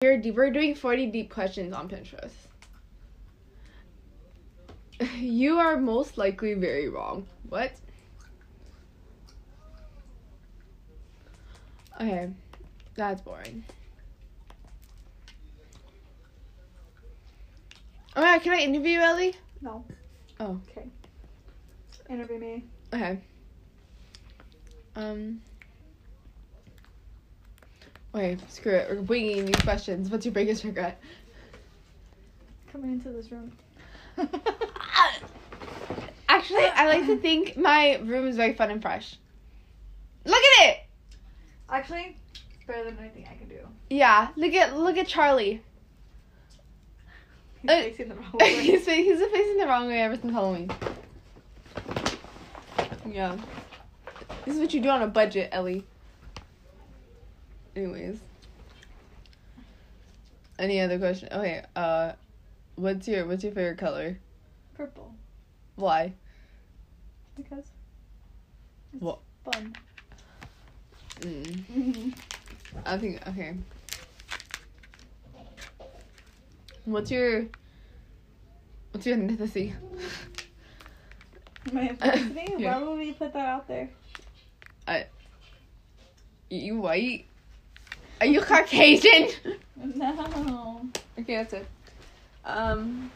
We're deep. We're doing forty deep questions on Pinterest. You are most likely very wrong. What? Okay, that's boring. Oh can I interview Ellie? No. Oh. Okay. Interview me. Okay. Um. Okay, screw it. We're winging these questions. What's your biggest regret? Coming into this room. Actually, I like to think my room is very fun and fresh. Look at it. Actually, it's better than anything I can do. Yeah, look at look at Charlie. He's Uh, facing the wrong way. he's fa- facing the wrong way ever since Halloween. Yeah. This is what you do on a budget, Ellie. Anyways. Any other question? Okay, uh what's your what's your favorite color? Purple. Why? Because it's What? fun. Mm. I think okay. What's your what's your ethnicity? My ethnicity? Yeah. Why would we put that out there? I you white? Are you Caucasian? No. okay, that's it. Um,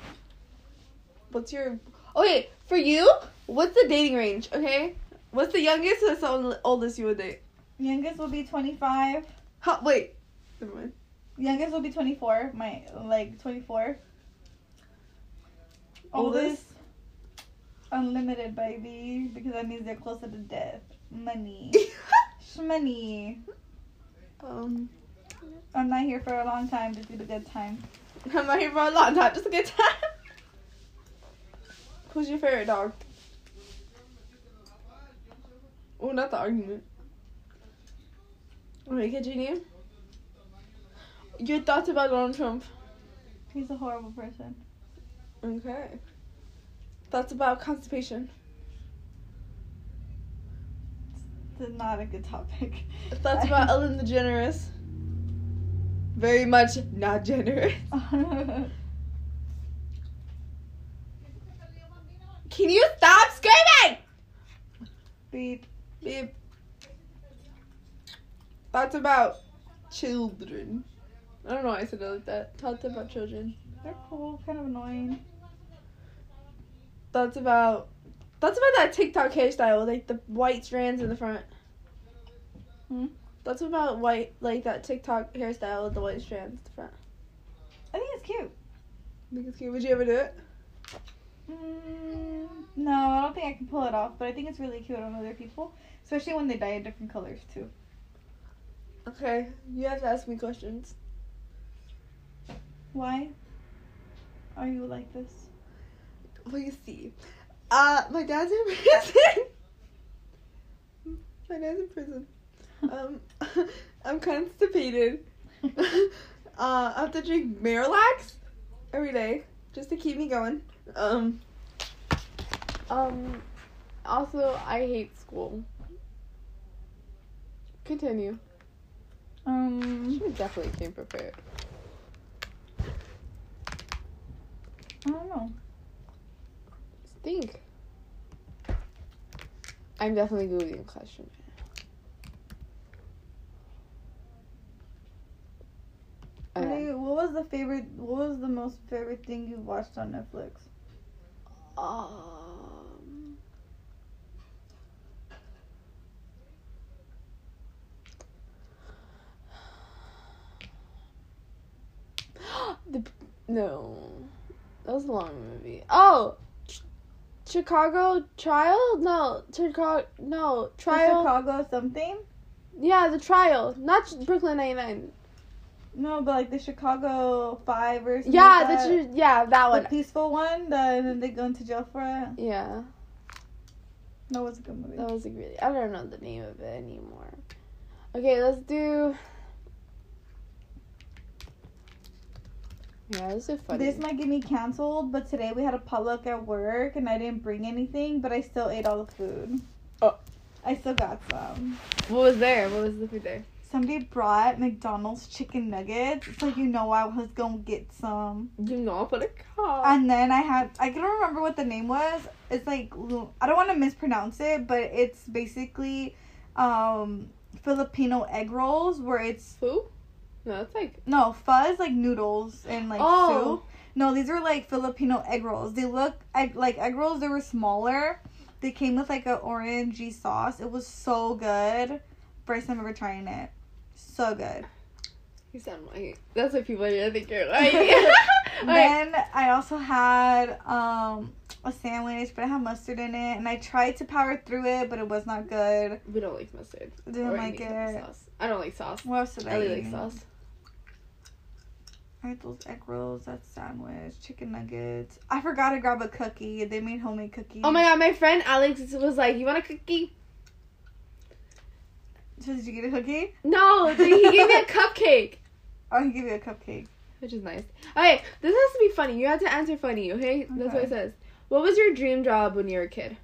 what's your? Okay, for you, what's the dating range? Okay, what's the youngest? What's the oldest you would date? Youngest will be 25. How, wait, never mind. Youngest will be 24. My, like, 24. Oldest, Oldest? unlimited, baby. Because that means they're closer to death. Money. Shmoney. Um, I'm not here for a long time, just a good time. I'm not here for a long time. Just a good time. Who's your favorite dog? Oh, not the argument. Okay, continue. Your thoughts about Donald Trump? He's a horrible person. Okay. Thoughts about constipation? It's not a good topic. Thoughts about Ellen DeGeneres? Very much not generous. Can you stop screaming? Beep. Beep. Thoughts about children. I don't know why I said it like that. Thoughts about children. They're cool, kind of annoying. Thoughts about thoughts about that TikTok hairstyle with like the white strands in the front. Hmm? Thoughts about white like that TikTok hairstyle with the white strands in the front. I think it's cute. I think it's cute. Would you ever do it? Mm, no, I don't think I can pull it off, but I think it's really cute on other people, especially when they dye it different colors too. Okay, you have to ask me questions. Why are you like this? Well, you see, uh, my dad's in prison. my dad's in prison. Um, I'm constipated. uh, I have to drink MiraLAX every day just to keep me going. Um, um, also, I hate school. Continue. Um, You definitely came prepared. I don't know. Think. I'm definitely googling a question. Okay. Hey, what was the favorite? What was the most favorite thing you watched on Netflix? Um. the no, that was a long movie. Oh, Chicago trial? No, Chicago. No trial. The. Chicago something? yeah, the trial, not Brooklyn Nine Nine. No, but like the Chicago Five or something. Yeah, like that. yeah that one. the peaceful one. The, and then they go into jail for it. Yeah, That was a good movie. that was a really. I don't know the name of it anymore. Okay, let's do. Yeah, this is funny. This might get me canceled, but today we had a potluck at work and I didn't bring anything, but I still ate all the food. Oh. I still got some. What was there? What was the food there? somebody brought McDonald's chicken nuggets, so you know I was gonna get some. You know for the car. And then I had I can't remember what the name was. It's like I don't want to mispronounce it, but it's basically um Filipino egg rolls where it's Who? No, that's like. no fuzz like noodles and like Oh. soup. No, these are like Filipino egg rolls. They look egg, like egg rolls. They were smaller. They came with like a orangey sauce. It was so good. First time ever trying it. So good. You sound like. That's what people are think you're like. Then I also had um a sandwich, but it had mustard in it, and I tried to power through it, but it was not good. We don't like mustard. I didn't or like any kind of it. Sauce. I don't like sauce. What else did I I, really like sauce. I had those egg rolls, that sandwich, chicken nuggets. I forgot to grab a cookie. They made homemade cookies. Oh my god, my friend Alex was like, "You want a cookie?" So did you get a cookie? No, he gave me a cupcake, Oh, he gave you a cupcake. which is nice. Okay, this has to be funny. You have to answer funny, okay? That's what it says. What was your dream job when you were a kid?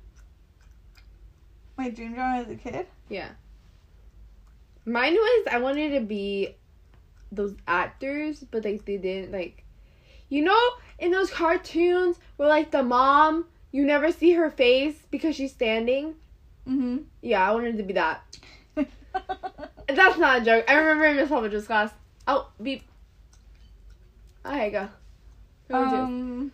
My dream job as a kid? Yeah. Mine was I wanted to be those actors, but like they didn't like you know, in those cartoons where like the mom you never see her face because she's standing? Mm-hmm. Yeah, I wanted to be that. That's not a joke. I remember in Miss Helvage's class. Oh, beep. You go. Who um,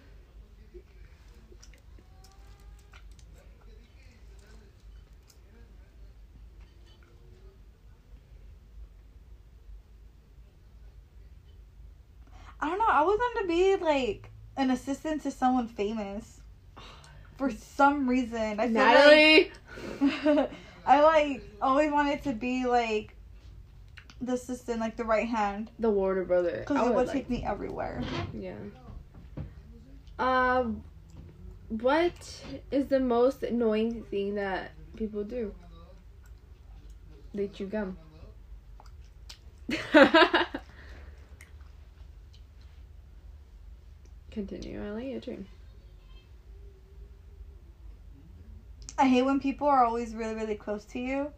I don't know. I was going to be like an assistant to someone famous for some reason. I Natalie. like I like always wanted to be like the assistant, like the right hand, the Warner brother. because it would would like- take me everywhere. Yeah. Um, what is the most annoying thing that people do? They chew gum. Continue, Ellie. Your turn. I hate when people are always really, really close to you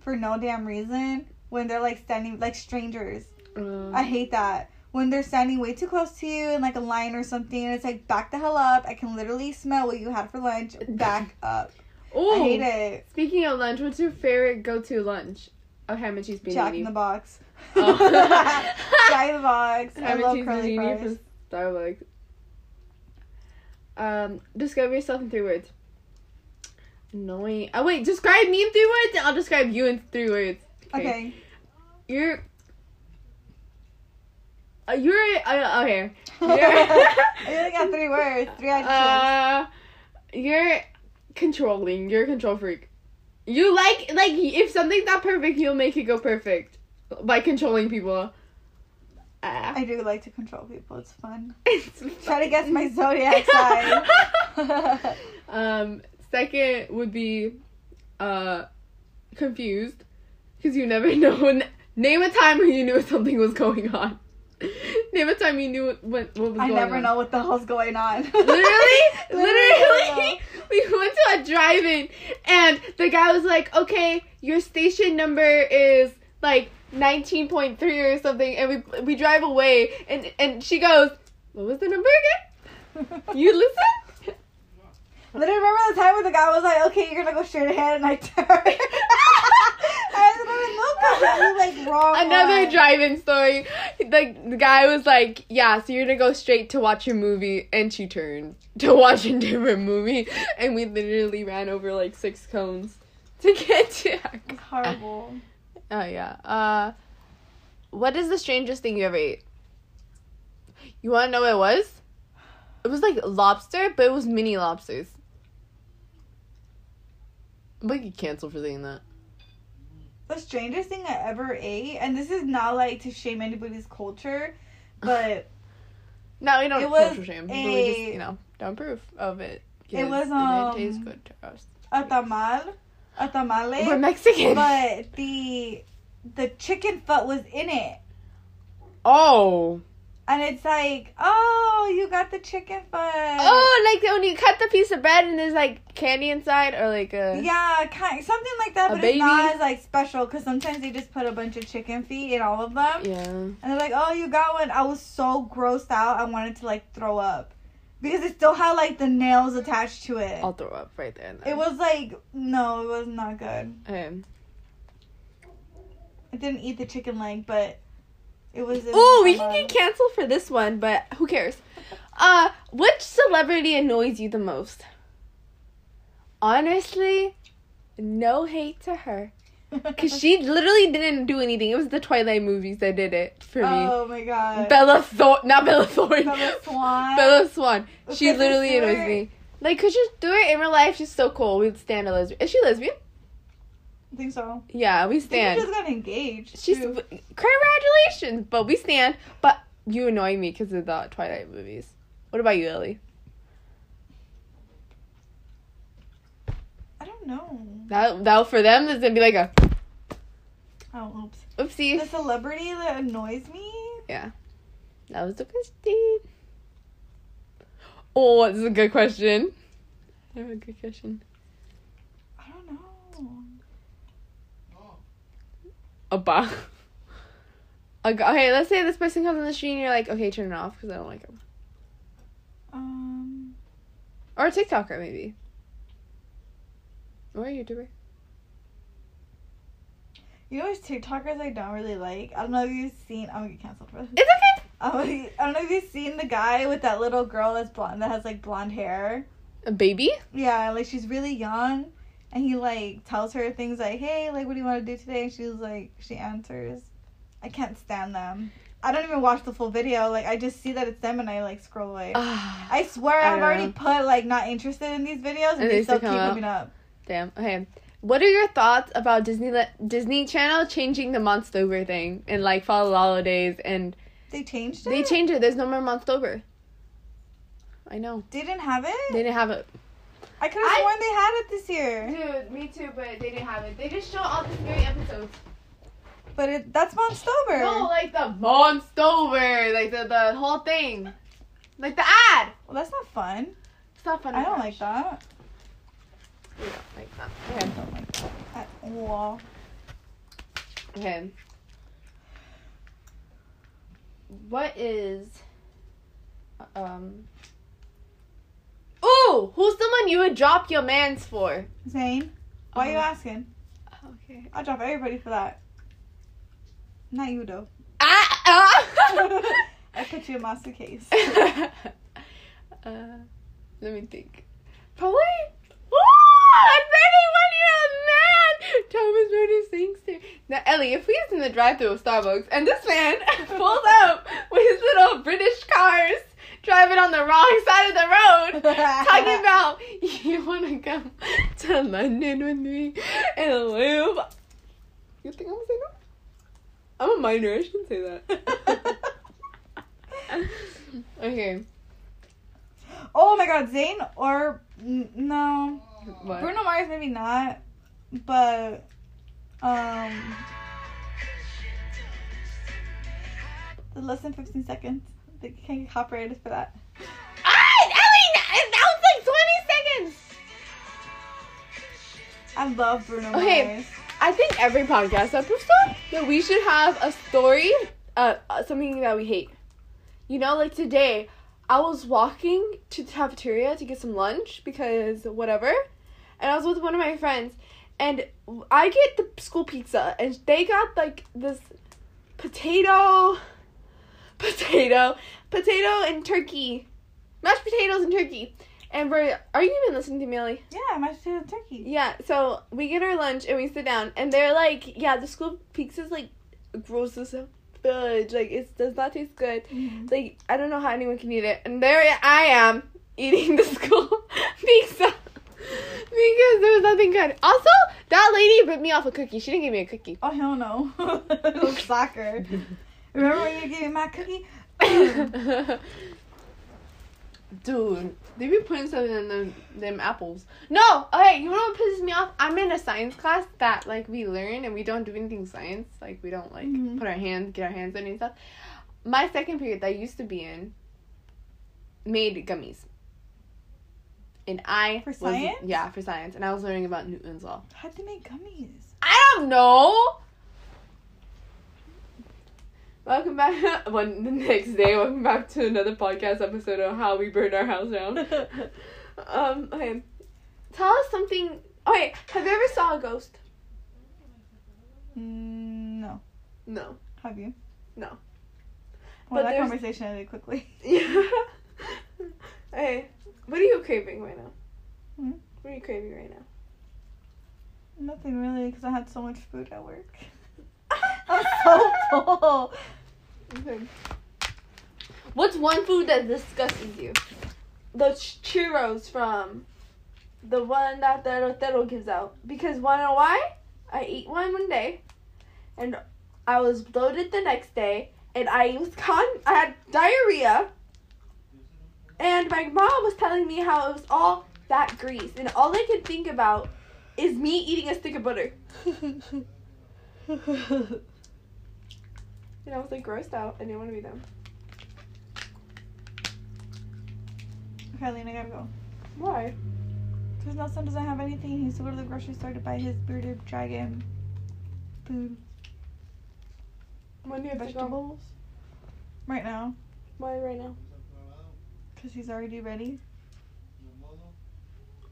for no damn reason. When they're like standing like strangers. Um, I hate that. When they're standing way too close to you in like a line or something and it's like back the hell up. I can literally smell what you had for lunch. Back up. I oh, hate it. speaking of lunch, what's your favorite go-to lunch? Oh, ham and cheese. Jack in the box. Oh. Jack in the box. I Ham and love curly fries. Starbucks. Um, describe yourself in three words. Annoying. Oh wait, describe me in three words. and I'll describe you in three words. Okay. You're. Uh, you're uh, okay. I only got three words. Three adjectives. Uh, you're controlling. You're a control freak. You like like if something's not perfect, you'll make it go perfect by controlling people. Ah. I do like to control people. It's fun. It's Try to guess my zodiac sign. um, second would be uh confused because you never know. When, name a time when you knew something was going on. name a time you knew what what, was I going on. I never know what the hell's going on. Literally, Literally literally, we went to a drive-in and the guy was like, "Okay, your station number is like 19.3 or something," and we we drive away, and and she goes, "What was the number again? You listen?" Literally remember the time when the guy was like, "Okay, you're gonna go straight ahead," and I turned. I even look. Like wrong. Another one. drive-in story. Like the guy was like, "Yeah, so you're gonna go straight to watch your movie," and she turned to watch a different movie, and we literally ran over like six cones to get to. It's horrible. Oh yeah. Uh, what is the strangest thing you ever ate? You want to know what it was? It was like lobster, but it was mini lobsters. I'm gonna get canceled for saying that. The strangest thing I ever ate, and this is not like to shame anybody's culture, but No, we don't It was culture shame. but we just, a- you know, don't approve of it. It was, it didn't taste um, good to us. a tamal, a tamale. We're Mexican. but the the chicken foot was in it. oh, and it's like, oh, you got the chicken foot. Oh, like when you cut the piece of bread and there's like candy inside, or like a Yeah, kind something like that, but baby? it's not as like special because sometimes they just put a bunch of chicken feet in all of them, yeah. and they're like, "Oh, you got one." I was so grossed out. I wanted to like throw up because it still had like the nails attached to it. I'll throw up right there. It was like no, it was not good. Um, I didn't eat the chicken leg, but it was. oh, we can get canceled for this one, but who cares? Uh, which celebrity annoys you the most? Honestly, no hate to her. Because she literally didn't do anything. It was the Twilight movies that did it for me. Oh my god. Bella Thorne, not Bella Thorne. Bella Swan. Bella Swan. She literally annoys me. Like, could you do it in real life? She's so cool. We'd stand a lesbian. Is she lesbian? I think so. Yeah, we stand. she just got engaged. She's too. congratulations, but we stand. But you annoy me because of the Twilight movies. What about you, Ellie? Don't know. That that for them is gonna be like a Oh, oops. oopsie. The celebrity that annoys me. Yeah. That was the question. Oh, this is a good question. I have a good question. I don't know. A ba. A Okay, let's say this person comes on the street and you're like, okay, turn it off because I don't like him. Um. Or a TikToker maybe. Or a YouTuber. You know, there's TikTokers I don't really like. I don't know if you've seen. I'm gonna get canceled for this. It's okay. Um, I don't know if you've seen the guy with that little girl that's blonde that has like blonde hair. A baby? Yeah, like she's really young, and he like tells her things like, "Hey, like, what do you want to do today?" And she's like, she answers, "I can't stand them." I don't even watch the full video. Like, I just see that it's them, and I like scroll away. I swear I I've already put like not interested in these videos, and, And they, they still keep coming up. Damn. Okay. What are your thoughts about Disney Disney Channel changing the Monstober thing and like Fall Holidays and They changed it. they changed it. There's no more Monstober. I know. They didn't have it. They didn't have it. I could have sworn they had it this year. Dude, me too, but they didn't have it. They just show all the scary episodes. But it that's Monstober. No, like the Monstober, like the the whole thing, like the ad. well, that's not fun. It's not fun. I don't watch. like that. Don't like that. I don't like that at all. Okay. What is um Ooh, who's someone you would drop your mans for? Zane, why are you Uh-huh. asking? Okay. I'll drop everybody for that. Not you though. Ah, ah. I put you in master case. uh, let me think. Probably. Now. Ellie, if we was in the drive-thru of Starbucks and this man pulls up with his little British cars driving on the wrong side of the road, talking about you want to come to London with me and live. You think I'm gonna say no? I'm a minor. I shouldn't say that. okay. oh my god, Zane or no. What? Bruno Mars maybe not, but um less than 15 seconds. They can't get copyrighted for that. Ah, Ellie, that was like 20 seconds. I love Bruno Okay. Mars. I think every podcast episode that we should have a story, uh, uh, something that we hate. You know, like today, I was walking to the cafeteria to get some lunch because whatever, and I was with one of my friends, and I get the school pizza, and they got like this potato, potato, potato and turkey, mashed potatoes and turkey. And we're, are you even listening to me, Ellie? Yeah, mashed potato and turkey. Yeah, so we get our lunch and we sit down, and they're like, "Yeah, the school pizza's like gross as a fudge. Like it does not taste good. Mhm. Like I don't know how anyone can eat it." And there I am eating the school pizza because there was nothing good. Also, that lady ripped me off a cookie. She didn't give me a cookie. Oh hell no! it was soccer. Remember when you gave me my cookie? Dude, they be putting something in them, them apples. No, okay, you know what pisses me off? I'm in a science class that like we learn and we don't do anything science. Like we don't like Mhm. put our hands, get our hands dirty and stuff. my second period that I used to be in made gummies. And I For was- science? yeah, for science. And I was learning about Newton's law. How'd they make gummies? I don't know. Welcome back. One the next day. Welcome back to another podcast episode of how we burned our house down. um. Okay. Tell us something. Oh Okay. Have you ever saw a ghost? Mm, no. No. Have you? No. Well, But that there's- conversation ended quickly. Yeah. hey, what are you craving right now? Hmm? What are you craving right now? Nothing really, because I had so much food at work. I'm so full. Okay. What's one food that disgusts you? The ch- churros from the one that the Rotero gives out. Because wanna know why? I ate one one day, and I was bloated the next day, and I was con I had diarrhea. And my mom was telling me how it was all that grease, and all I could think about is me eating a stick of butter. And I was like grossed out. I didn't want to be them. okay, Lena, I gotta go. Why? Because Nelson doesn't have anything. He needs to go to the grocery store to buy his bearded dragon food. When do you have? Vegetables. Right now. Why right now? Because he's already ready.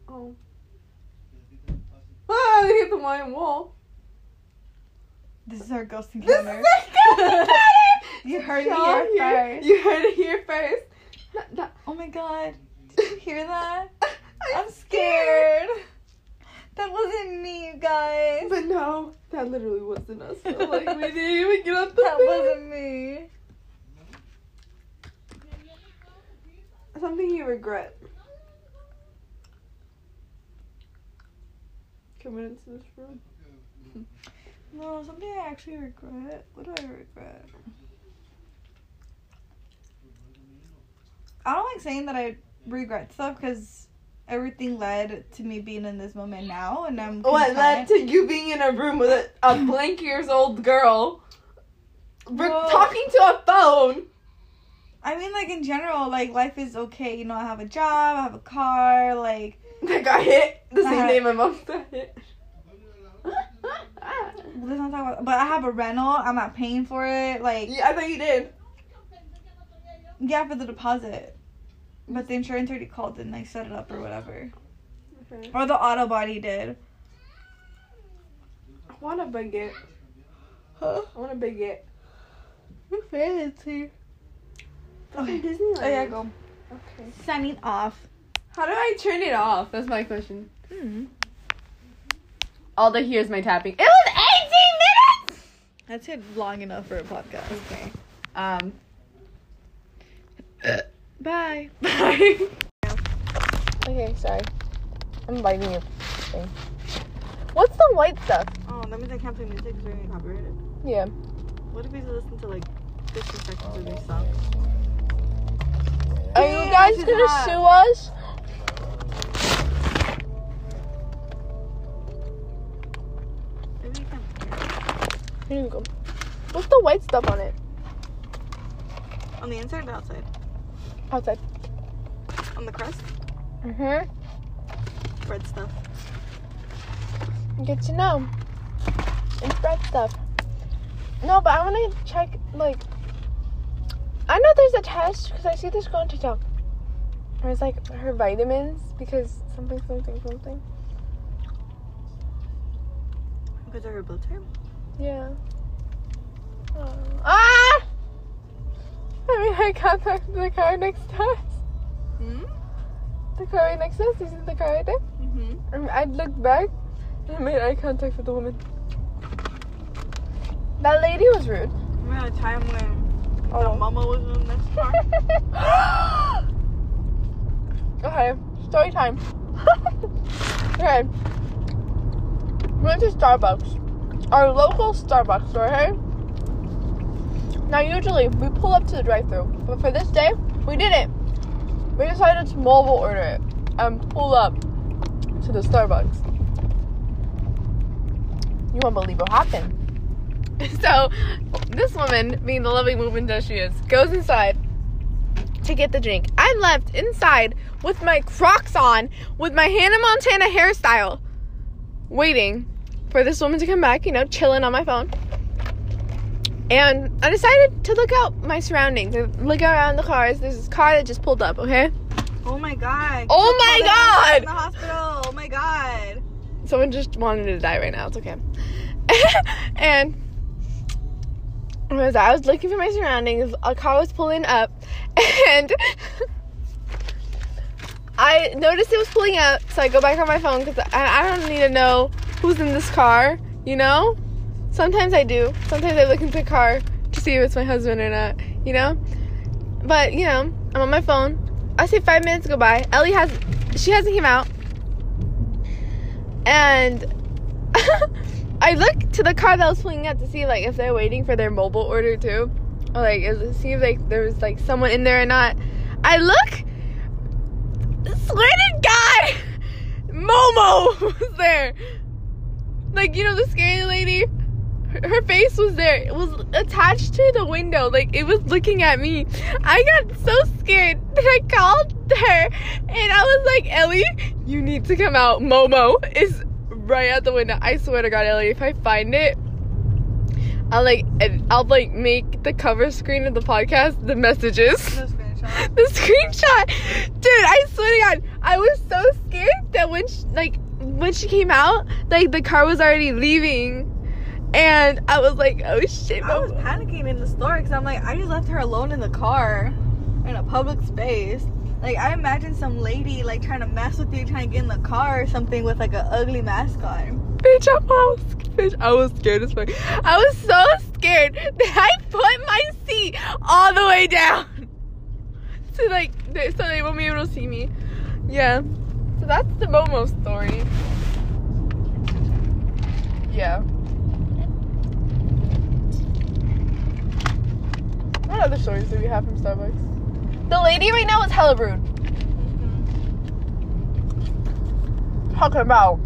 Oh. Ah, they hit the wine wall. This is our ghost This is encounter. You heard it here first. You heard it here first. That- that- Oh my god. Did you hear that? I'm, I'm scared. That wasn't me, you guys. But no, that literally wasn't us. Like we didn't even get up the That bed. wasn't me. Something you regret. Coming into this room. No, something I actually regret. What do I regret? I don't like saying that I regret stuff because everything led to me being in this moment now, and I'm. What led to you being in a room with a, a blank years old girl? We're talking to a phone. I mean, like in general, like life is okay. You know, I have a job, I have a car, like. That got hit. The same day my mom got hit. Let's not talk about. But I have a rental. I'm not paying for it. Like, yeah, I thought you did. yeah, for the deposit. But the insurance already called and like set it up or whatever. Okay. Or the auto body did. I want a baguette. Huh? I want a baguette. Your fancy. Okay. Okay. Disneyland. Oh yeah, go. Okay. Signing off. How do I turn it off? That's my question. Hmm. All they hear is my tapping. It was 18 minutes! That's it long enough for a podcast. Okay. Um. Bye. Bye. okay, sorry. I'm biting your thing. What's the white stuff? Oh, that means I can't play music because we're copyrighted. Yeah. What if we listen to like 50 seconds of these songs? Are you guys gonna sue us? Maybe you. Here you go. What's the white stuff on it? On the inside or outside? Outside. On the crust? Mm-hmm. Bread stuff. Good to know. It's bread stuff. No, but I want to check, like, know there's a test because I see this girl on TikTok. Where was like her vitamins because something, something, something. Because of her blow term? Yeah. Oh. Ah! I mean, I contact the car next to us. Hmm? The car right next to us. You see the car right there? Mm-hmm. And I looked back and I made eye contact with the woman. That lady was rude. Remember a time when Oh. mama was in next car? okay, story time. okay. We went to Starbucks. Our local Starbucks store, okay? Now, usually we pull up to the drive through but for this day, we didn't. We decided to mobile order it and pull up to the Starbucks. You won't believe what happened. So, this woman, being the loving woman that she is, goes inside to get the drink. I'm left inside with my Crocs on, with my Hannah Montana hairstyle, waiting for this woman to come back, you know, chilling on my phone. And I decided to look out my surroundings, look around the cars. There's this car that just pulled up, okay? Oh my god. Oh my god! In the hospital. Oh my god. Someone just wanted to die right now. It's okay. and as I was looking for my surroundings, a car was pulling up, and I noticed it was pulling up. So I go back on my phone because I, I don't need to know who's in this car. You know. Sometimes I do. Sometimes I look into the car to see if it's my husband or not. You know. But you know, I'm on my phone. I say five minutes go by. Ellie has, she hasn't came out, and I look to the car that was pulling up to see like if they're waiting for their mobile order too, or like is, see if like there was like someone in there or not. I look, to God, Momo was there. Like you know the scary lady her face was there. It was attached to the window. Like it was looking at me. I got so scared that I called her and I was like, Ellie, you need to come out. Momo is right out the window. I swear to God, Ellie, if I find it, I'll like I'll like make the cover screen of the podcast the messages. The screenshot. the screenshot. Dude, I swear to God, I was so scared that when she, like when she came out, like the car was already leaving and I was like, oh shit. I was panicking in the store because I'm like, I just left her alone in the car in a public space. Like, I imagine some lady like trying to mess with you, trying to get in the car or something with like an ugly mask on. Bitch, I was, bitch, I was scared as fuck. I was so scared that I put my seat all the way down. So like, so they won't be able to see me. Yeah. So that's the Momo story. Yeah. What other stories do we have from Starbucks? The lady right now is hella rude. Talking about.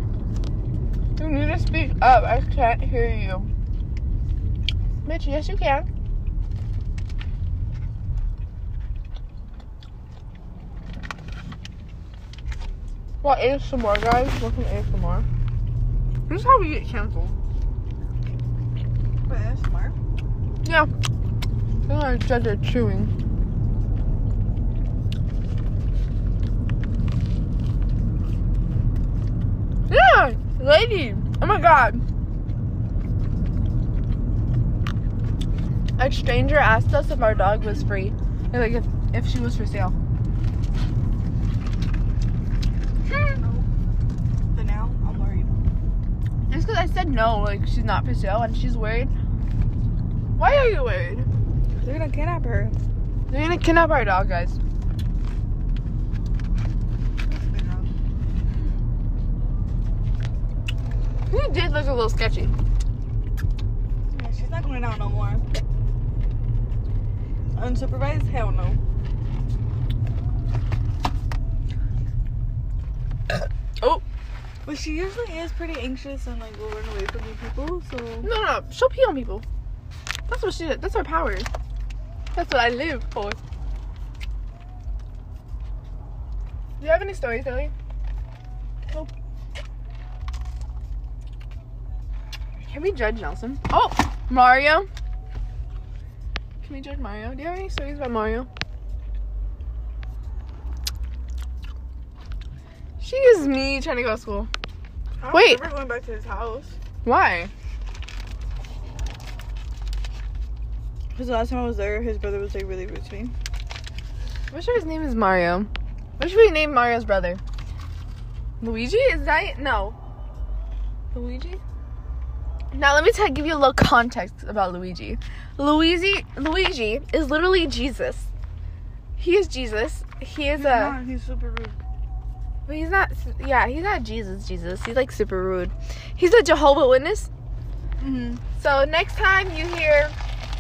You need to speak up. I can't hear you. Bitch, yes you can. What ASMR guys? Welcome to ASMR. This is how we get canceled. But smart. Yeah. I'm gonna judge it chewing. Yeah, lady. Oh my god. A stranger asked us if our dog was free. Like if, if she was for sale. Hmm. But now I'm worried. Just because I said no, like she's not for sale and she's worried. Why are you worried? They're gonna kidnap her. They're gonna kidnap our dog, guys. He did look a little sketchy. Yeah, she's not going out no more. Unsupervised? Hell no. Oh, But she usually is pretty anxious and like will run away from you people, so no, no, no. She'll pee on people. That's what she That's her power. That's what I live for. Do you have any stories, Ellie? Oh. Can we judge Nelson? Oh, Mario. Can we judge Mario? Do you have any stories about Mario? She is me trying to go to school. I don't Wait. remember going back to his house. Why? Because the last time I was there, his brother was like really rude to me. I'm sure his name is Mario. What should we name Mario's brother? Luigi? Is that it? No. Luigi? Now let me tell, give you a little context about Luigi. Luigi, Luigi is literally Jesus. He is Jesus. He is He's a. not, he's super rude. But he's not. Yeah, he's not Jesus. Jesus. He's like super rude. He's a Jehovah Witness. Mm-hmm. So next time you hear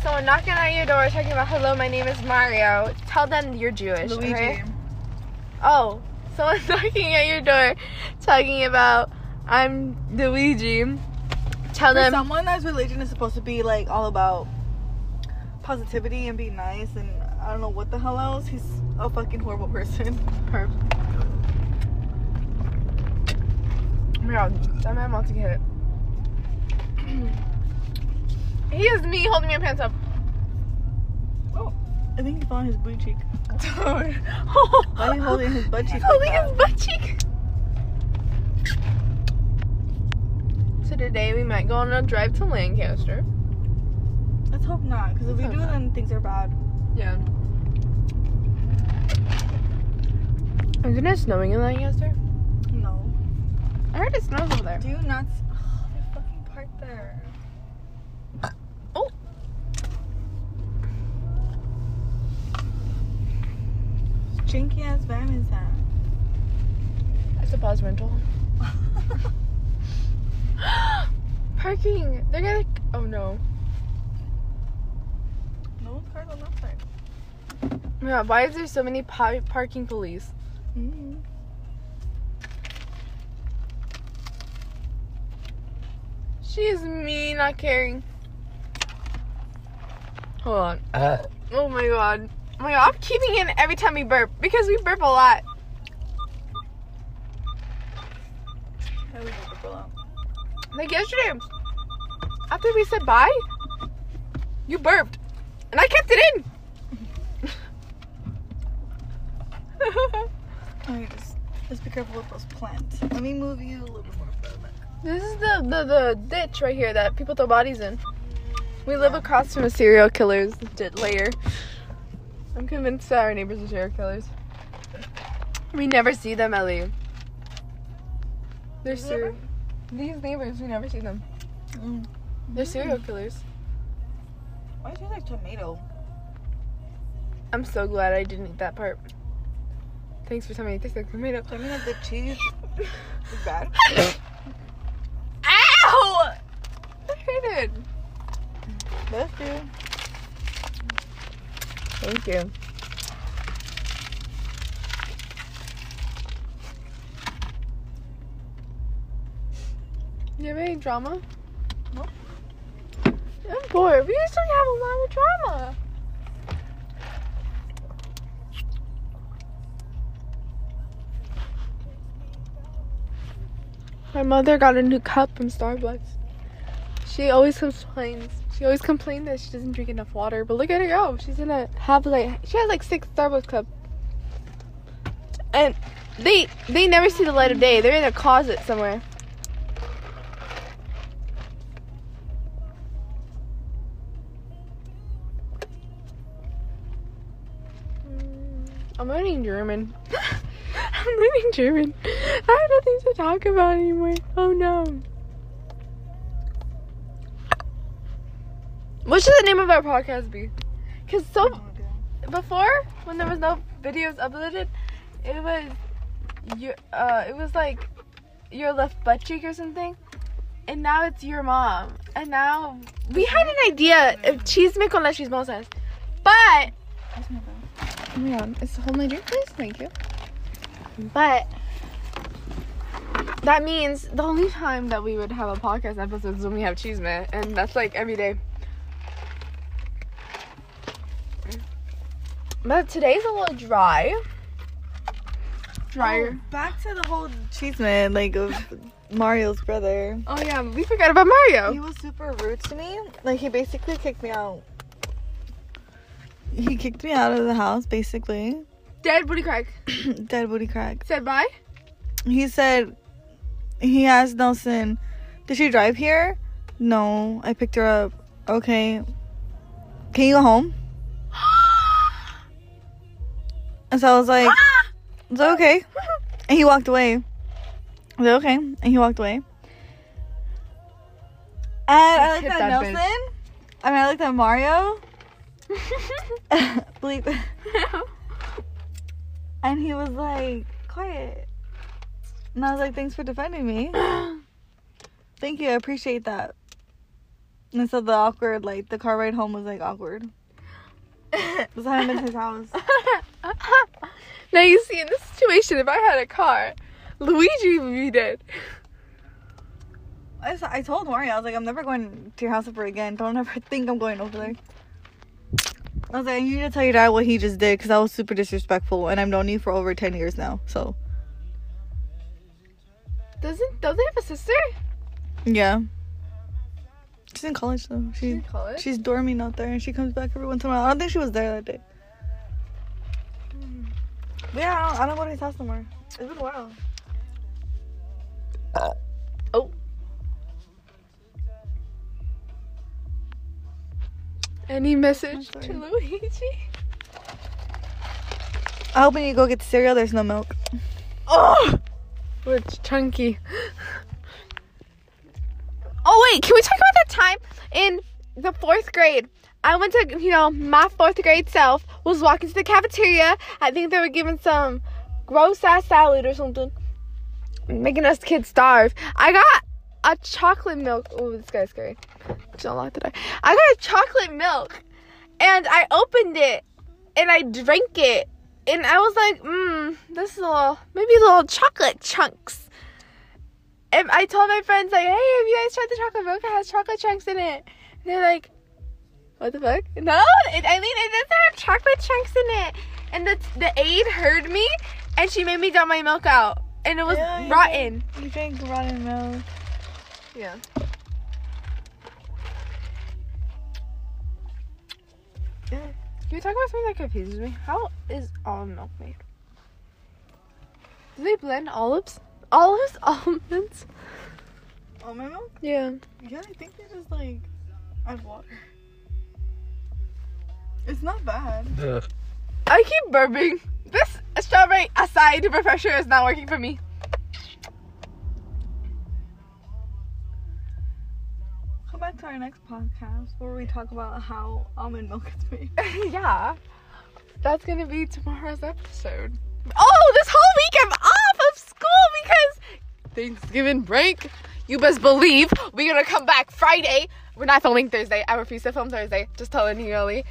someone knocking on your door talking about "Hello, my name is Mario," tell them you're Jewish. Luigi. okay? Oh, someone knocking at your door talking about I'm Luigi. Tell For them someone that's religion is supposed to be like all about positivity and be nice and I don't know what the hell else. He's a fucking horrible person. her. Oh my god, that man wants to get it. he is me holding my pants up. Oh, I think he found his booty cheek. Dude. Why are you holding his butt cheek? like holding that? his butt cheek. So today we might go on a drive to Lancaster. Let's hope not, because if we do, not. then things are bad. Yeah. Isn't it snowing in Lancaster? No. I heard it snows over there. Do you not? s- Oh, they fucking parked there. Oh. Janky ass van is that? It's a pause rental. Parking. They're gonna. Oh no. no one's cars on that side. Yeah. Why is there so many pa- parking police? Mm-hmm. She's me not caring. Hold on. Uh. Oh my god. Oh my god. I'm keeping in every time we burp because we burp a lot. Like yesterday, after we said bye, you burped, and I kept it in. Okay, just, just be careful with those plants. Let me move you a little bit more further back. this is the, the the ditch right here that people throw bodies in. We live across from a serial killer's dit layer. I'm convinced that our neighbors are serial killers. We never see them, Ellie. They're serial. These neighbors, we never see them. Mm. They're serial killers. Why does it taste like tomato? I'm so glad I didn't eat that part. Thanks for telling me it tastes like tomato. So I mean, like the cheese is bad. Ow! I hate it. That's true. Thank you. You have any drama? Nope. I'm bored. We to have a lot of drama. My mother got a new cup from Starbucks. She always complains. She always complains that she doesn't drink enough water. But look at her go. She's gonna have like she has like six Starbucks cups. And they they never see the light of day. They're in a closet somewhere. German. I'm learning German. I have nothing to talk about anymore. Oh no. What should the name of our podcast be? Cause so before when there was no videos uploaded, it was your uh it was like your left butt cheek or something. And now it's your mom. And now we had an idea of chisme con las chismosas. But Oh my god, is hold my drink please? Thank you. But that means the only time that we would have a podcast episode is when we have chisme, and that's like every day. But today's a little dry. Drier. Oh, back to the whole cheese man, like of Mario's brother. Oh, yeah, we forgot about Mario. He was super rude to me. Like he basically kicked me out. He kicked me out of the house, basically. Dead booty crack. Dead booty crack. Said bye. He said he asked Nelson, "Did she drive here?" No, I picked her up. Okay. Can you go home? And so I was like, ah! "It's okay." And he walked away. I was like, okay. And he walked away. And I at that Nelson. bitch. I mean, I looked at Mario. Bleep. And he was like, quiet. And I was like, thanks for defending me. Thank you. I appreciate that. And so the awkward, like, the car ride home was like awkward. This time in his house. now you see, in this situation, if I had a car, Luigi would be dead. I told Mario, I was like, I'm never going to your house ever again. Don't ever think I'm going over there. I was like, you need to tell your dad what he just did because that was super disrespectful, and I've known you for over ten years now. So Doesn't don't they have a sister? yeah, she's in college though. She's in college. she's dorming out there, and she comes back every once in a while. I don't think she was there that day. But yeah, I don't, I don't go to his house no more. It's been a while. Uh, oh. Any message to. Luigi? I hope when you go get the cereal, there's no milk. Oh, it's chunky. Oh wait, can we talk about that time in the fourth grade? I went to, you know, my fourth grade self was walking to the cafeteria. I think they were giving some gross ass salad or something, making us kids starve. I got a chocolate milk. Oh, this guy's scary. Don't lock the door. I got a chocolate milk, and I opened it, and I drank it, and I was like, mmm, this is a little, maybe little chocolate chunks. And I told my friends, like, hey, have you guys tried the chocolate milk? It has chocolate chunks in it. And they're like, what the fuck? No, it, I mean, it doesn't have chocolate chunks in it. And the, the aide heard me, and she made me dump my milk out. And it was Yeah, you rotten. You drank rotten milk. Yeah. We talk about something that confuses me? How is almond milk made? Do they blend olives? Olives? Almonds? Almond milk? Yeah. Yeah, I think they just like add water. It's not bad. I keep burping. This strawberry acai refresher is not working for me. Back to our next podcast where we talk about how almond milk is made. yeah. That's gonna be tomorrow's episode. Oh, this whole week I'm off of school because Thanksgiving break. You best believe we're gonna come back Friday. We're not filming Thursday. I refuse to film Thursday. Just telling you early.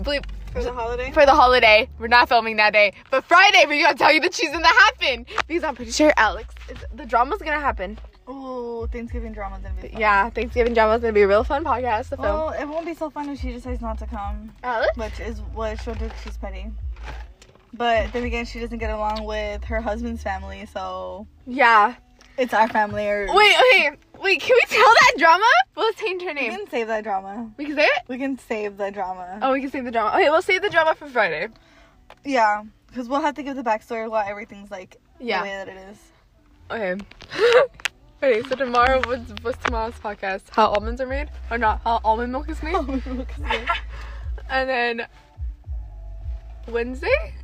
Bleep. For the holiday? For the holiday, we're not filming that day. But Friday, we're gonna tell you that she's gonna happen because I'm pretty sure Alex, is, the drama's gonna happen. Oh, Thanksgiving drama is gonna be fun. Yeah, Thanksgiving drama is gonna be a real fun podcast to film. Well, it won't be so fun if she decides not to come, Alex? which is what she'll do she's petty. But then again, she doesn't get along with her husband's family, so Yeah. it's our family. Or Wait, okay, wait. Can we tell that drama? Well, let's change her name. we can save that drama. We can say it. We can save the drama. Oh, we can save the drama. Okay, we'll save the drama for Friday. Yeah, because we'll have to give the backstory of why everything's like the way Yeah. that it is. Okay. okay, so tomorrow, what's, what's tomorrow's podcast? How almonds are made? Or not, how almond milk is made? and then Wednesday?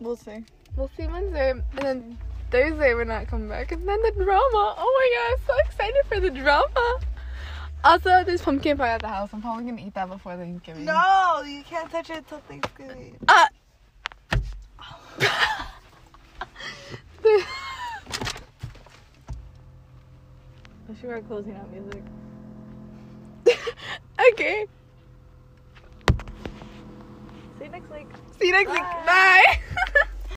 we'll see. We'll see Wednesday. And then Thursday, we're not coming back. And then the drama. Oh my god, I'm so excited for the drama. Also, there's pumpkin pie at the house. I'm probably gonna eat that before Thanksgiving. No, you can't touch it until Thanksgiving. Uh. Let's show our closing out music. okay. See you next week. See you next week. Bye. Bye.